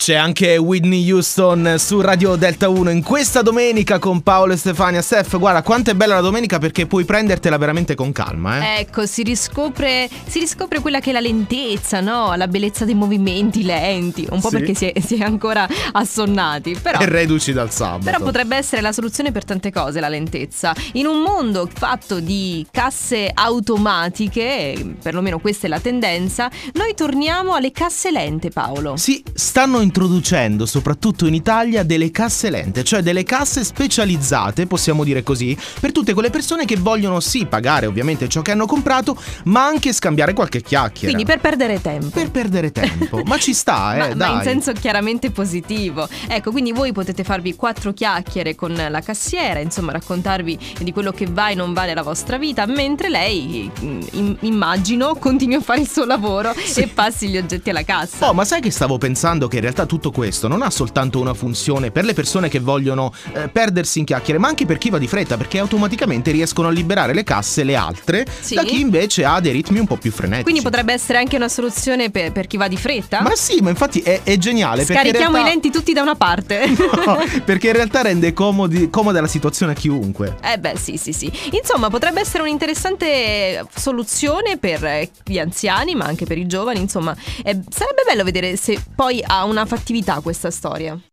C'è anche Whitney Houston su Radio Delta 1 in questa domenica con Paolo e Stefania. Steph, guarda quanto è bella la domenica perché puoi prendertela veramente con calma. Eh? Ecco, si riscopre, si riscopre quella che è la lentezza, no? La bellezza dei movimenti lenti. Un po' Sì. perché si è, si è ancora assonnati. Però, E reduci dal sabato. però potrebbe essere la soluzione per tante cose, la lentezza. In un mondo fatto di casse automatiche, perlomeno questa è la tendenza, noi torniamo alle casse lente, Paolo. Sì, stanno introducendo soprattutto in Italia delle casse lente, cioè delle casse specializzate, possiamo dire così, per tutte quelle persone che vogliono sì pagare ovviamente ciò che hanno comprato, ma anche scambiare qualche chiacchiera. Quindi per perdere tempo. Per perdere tempo. ma ci sta, eh, ma, ma dai. in senso chiaramente positivo. Ecco, quindi voi potete farvi quattro chiacchiere con la cassiera, insomma, raccontarvi di quello che va e non va nella vostra vita, mentre lei, mm, im- immagino, continui a fare il suo lavoro e passi gli oggetti alla cassa. Oh, ma sai che stavo pensando che in realtà tutto questo non ha soltanto una funzione per le persone che vogliono eh, perdersi in chiacchiere, ma anche per chi va di fretta, perché automaticamente riescono a liberare le casse le altre Sì. da chi invece ha dei ritmi un po' più frenetici. Quindi potrebbe essere anche una soluzione per, per chi va di fretta? Ma sì, ma infatti è, è geniale. Scarichiamo realtà- i lenti tutti da una parte. No, perché in realtà rende comodi- comoda la situazione a chiunque. Eh beh, sì, sì, sì. Insomma, potrebbe essere un'interessante soluzione per eh, gli anziani, ma anche per i giovani. Insomma, eh, sarebbe bello vedere se poi ha una fattività questa storia.